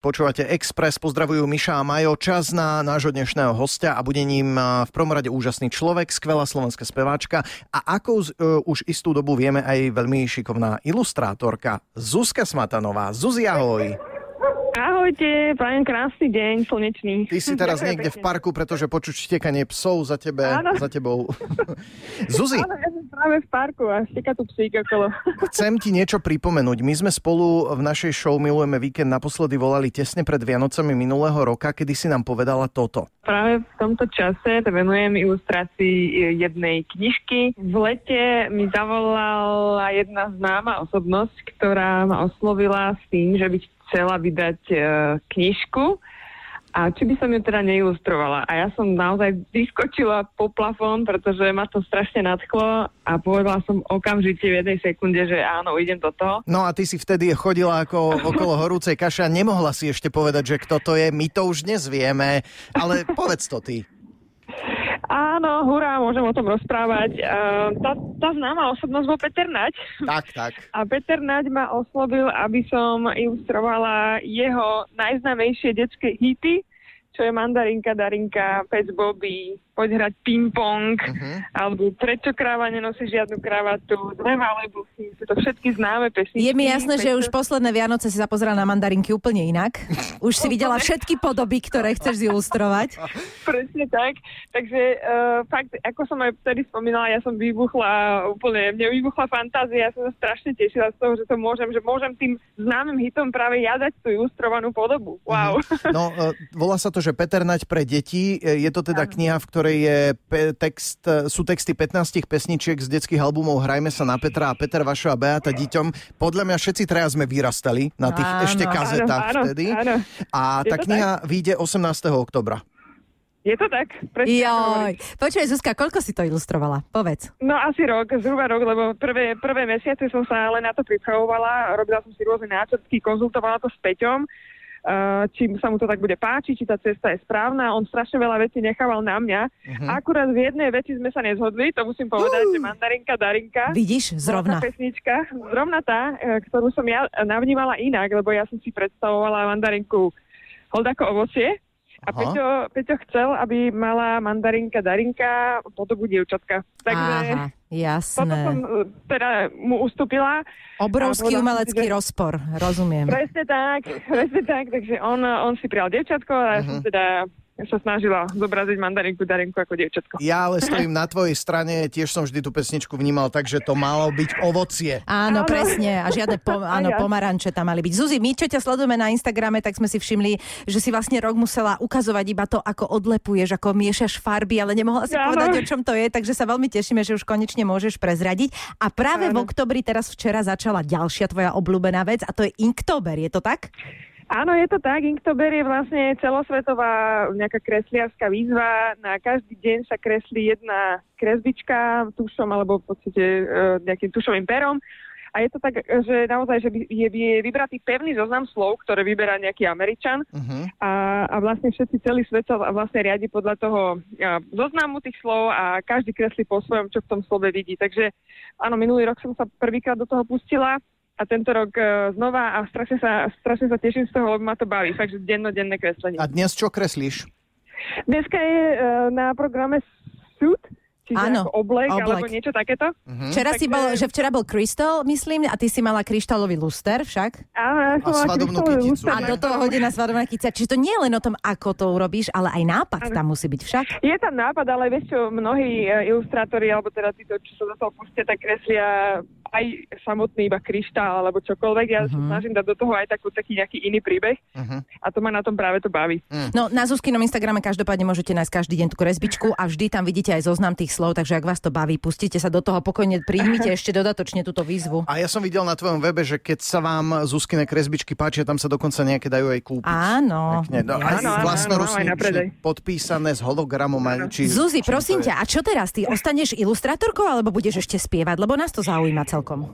Počúvate Express, pozdravujú Miša a Majo. Čas na nášho dnešného hostia a bude ním v prvom rade úžasný človek, skvelá slovenská speváčka a ako uh, už istú dobu vieme aj veľmi šikovná ilustrátorka Zuzka Smatanová. Zuzi, ahoj. Ahojte, prajem krásny deň, slnečný. Ty si teraz niekde v parku, pretože počuť štekanie psov za, tebe, Áno. za tebou. Zuzi. Áno, ja som práve v parku a šteka tu psík okolo. Chcem ti niečo pripomenúť. My sme spolu v našej show Milujeme víkend naposledy volali tesne pred Vianocami minulého roka, kedy si nám povedala toto. Práve v tomto čase to venujem ilustrácii jednej knižky. V lete mi zavolala jedna známa osobnosť, ktorá ma oslovila s tým, že by chcela vydať e, knižku a či by som ju teda neilustrovala. A ja som naozaj vyskočila po plafón, pretože ma to strašne nadchlo a povedala som okamžite v jednej sekunde, že áno, idem do toho. No a ty si vtedy chodila ako okolo horúcej kaše a nemohla si ešte povedať, že kto to je. My to už dnes vieme, ale povedz to ty. Áno, hurá, môžem o tom rozprávať. Uh, tá, tá známa osobnosť bol Peter Naď. Tak, tak. A Peter Naď ma oslovil, aby som ilustrovala jeho najznámejšie detské hity, čo je Mandarinka, Darinka, Pec Bobby, poď hrať ping-pong, uh-huh. alebo prečo kráva nenosí žiadnu kravatu, dve malé busy, sú to všetky známe pesničky. Je mi jasné, že už posledné Vianoce si sa pozerala na mandarinky úplne inak. Už si videla všetky podoby, ktoré chceš zilustrovať. Presne tak. Takže uh, fakt, ako som aj vtedy spomínala, ja som vybuchla úplne, mne vybuchla fantázia, ja som sa strašne tešila z toho, že to môžem, že môžem tým známym hitom práve jadať tú ilustrovanú podobu. Wow. Uh-huh. No, uh, volá sa to, že Peter Nať pre deti. Je to teda kniha, v ktorej je pe- text, sú texty 15 pesničiek z detských albumov Hrajme sa na Petra a Peter Vašo a Beata Díťom. Podľa mňa všetci traja sme vyrastali na tých áno, ešte kazetách áno, vtedy. Áno, A tá kniha tak? vyjde 18. oktobra. Je to tak? Presne Joj. Počuj, Zuzka, koľko si to ilustrovala? Povedz. No asi rok, zhruba rok, lebo prvé, prvé mesiace som sa len na to pripravovala, robila som si rôzne náčrtky, konzultovala to s Peťom či sa mu to tak bude páčiť, či tá cesta je správna. On strašne veľa vecí nechával na mňa. Uh-huh. Akurát v jednej veci sme sa nezhodli, to musím povedať, uh. že mandarinka Darinka. Vidíš, zrovna. pesnička, zrovna tá, eh, ktorú som ja navnímala inak, lebo ja som si predstavovala mandarinku holdako ovocie. A Peťo, Peťo chcel, aby mala mandarinka Darinka podobu dievčatka. Takže Aha, jasné. Potom som e, teda mu ustúpila. Obrovský umelecký že... rozpor, rozumiem. Presne tak, presne tak, takže on, on si prijal dievčatko a uh-huh. ja som mhm. teda sa snažila zobraziť mandarinku Darinku ako dievčatko. Ja ale stojím na tvojej strane, tiež som vždy tú pesničku vnímal tak, že to malo byť ovocie. Áno, áno. presne. A žiadne po, áno, pomaranče tam mali byť. Zuzi, my čo ťa sledujeme na Instagrame, tak sme si všimli, že si vlastne rok musela ukazovať iba to, ako odlepuješ, ako miešaš farby, ale nemohla si áno. povedať, o čom to je, takže sa veľmi tešíme, že už konečne môžeš prezradiť. A práve áno. v oktobri teraz včera začala ďalšia tvoja obľúbená vec a to je Inktober, je to tak? Áno, je to tak. Inktober je vlastne celosvetová nejaká kresliarská výzva. Na každý deň sa kreslí jedna kresbička tušom alebo v podstate e, nejakým tušovým perom. A je to tak, že naozaj, že je, je vybratý pevný zoznam slov, ktoré vyberá nejaký Američan uh-huh. a, a vlastne všetci celý svet sa vlastne riadi podľa toho ja, zoznamu tých slov a každý kreslí po svojom, čo v tom slove vidí. Takže áno, minulý rok som sa prvýkrát do toho pustila a tento rok uh, znova a strašne sa, strašne sa teším z toho, lebo ma to baví. Fakt, že dennodenné kreslenie. A dnes čo kreslíš? Dneska je uh, na programe Suit, čiže Áno, ako oblek, oblek, alebo niečo takéto. Uh-huh. Včera Takže... si bol, že včera bol Crystal, myslím, a ty si mala kryštálový luster však? Áno, ja som a svadobnú kyticu. A do toho hodina svadobná kytica. Čiže to nie je len o tom, ako to urobíš, ale aj nápad ano. tam musí byť však. Je tam nápad, ale vieš čo, mnohí uh, ilustrátori, alebo teda títo, čo sa do toho pustia, tak kreslia aj samotný iba kryštál alebo čokoľvek. Ja uh-huh. snažím dať do toho aj takú, taký nejaký iný príbeh uh-huh. a to ma na tom práve to baví. Uh-huh. No na Zuzkinom Instagrame každopádne môžete nájsť každý deň tú kresbičku a vždy tam vidíte aj zoznam tých slov, takže ak vás to baví, pustite sa do toho, pokojne príjmite ešte dodatočne túto výzvu. A ja som videl na tvojom webe, že keď sa vám Zuzkine kresbičky páčia, tam sa dokonca nejaké dajú aj kúpiť. Áno. Pekne, no, aj áno, podpísané s hologramom. Či, Zuzi, prosím ťa, a čo teraz? Ty ostaneš ilustrátorkou alebo budeš ešte spievať? Lebo nás to zaujíma celkom.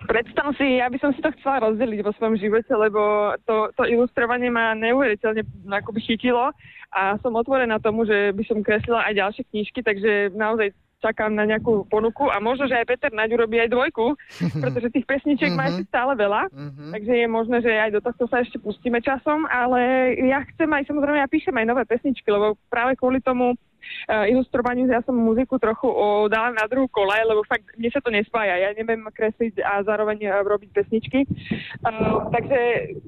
Predstav si, ja by som si to chcela rozdeliť vo svojom živote, lebo to, to ilustrovanie ma neuveriteľne akoby chytilo a som otvorená tomu, že by som kreslila aj ďalšie knižky, takže naozaj čakám na nejakú ponuku a možno, že aj Peter Naď urobí aj dvojku, pretože tých pesničiek má ešte stále veľa, takže je možné, že aj do tohto sa ešte pustíme časom, ale ja chcem aj, samozrejme, ja píšem aj nové pesničky, lebo práve kvôli tomu ilustrovaniu ja som muziku trochu o, dala na druhú kolaj, lebo fakt mne sa to nespája. Ja neviem kresliť a zároveň uh, robiť pesničky. Uh, takže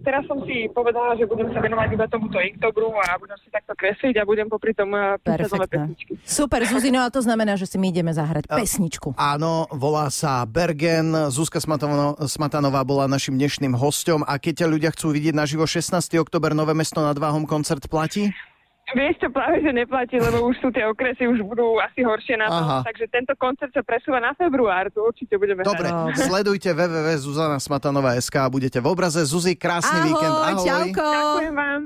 teraz som si povedala, že budem sa venovať iba tomuto Inktoberu a budem si takto kresliť a budem popri tom uh, písať nové pesničky. Super, Zuzino, a to znamená, že si my ideme zahrať pesničku. Áno, volá sa Bergen. Zuzka Smatanová bola našim dnešným hostom a keď ťa ľudia chcú vidieť naživo 16. oktober Nové mesto nad Váhom koncert platí? Vieš čo, práve že neplatí, lebo už sú tie okresy, už budú asi horšie na tom, Aha. takže tento koncert sa presúva na február, tu určite budeme Dobre, hrať. sledujte www.zuzanasmatanová.sk a budete v obraze. Zuzi, krásny Ahoj, víkend. Ahoj, čauko. Ďakujem vám.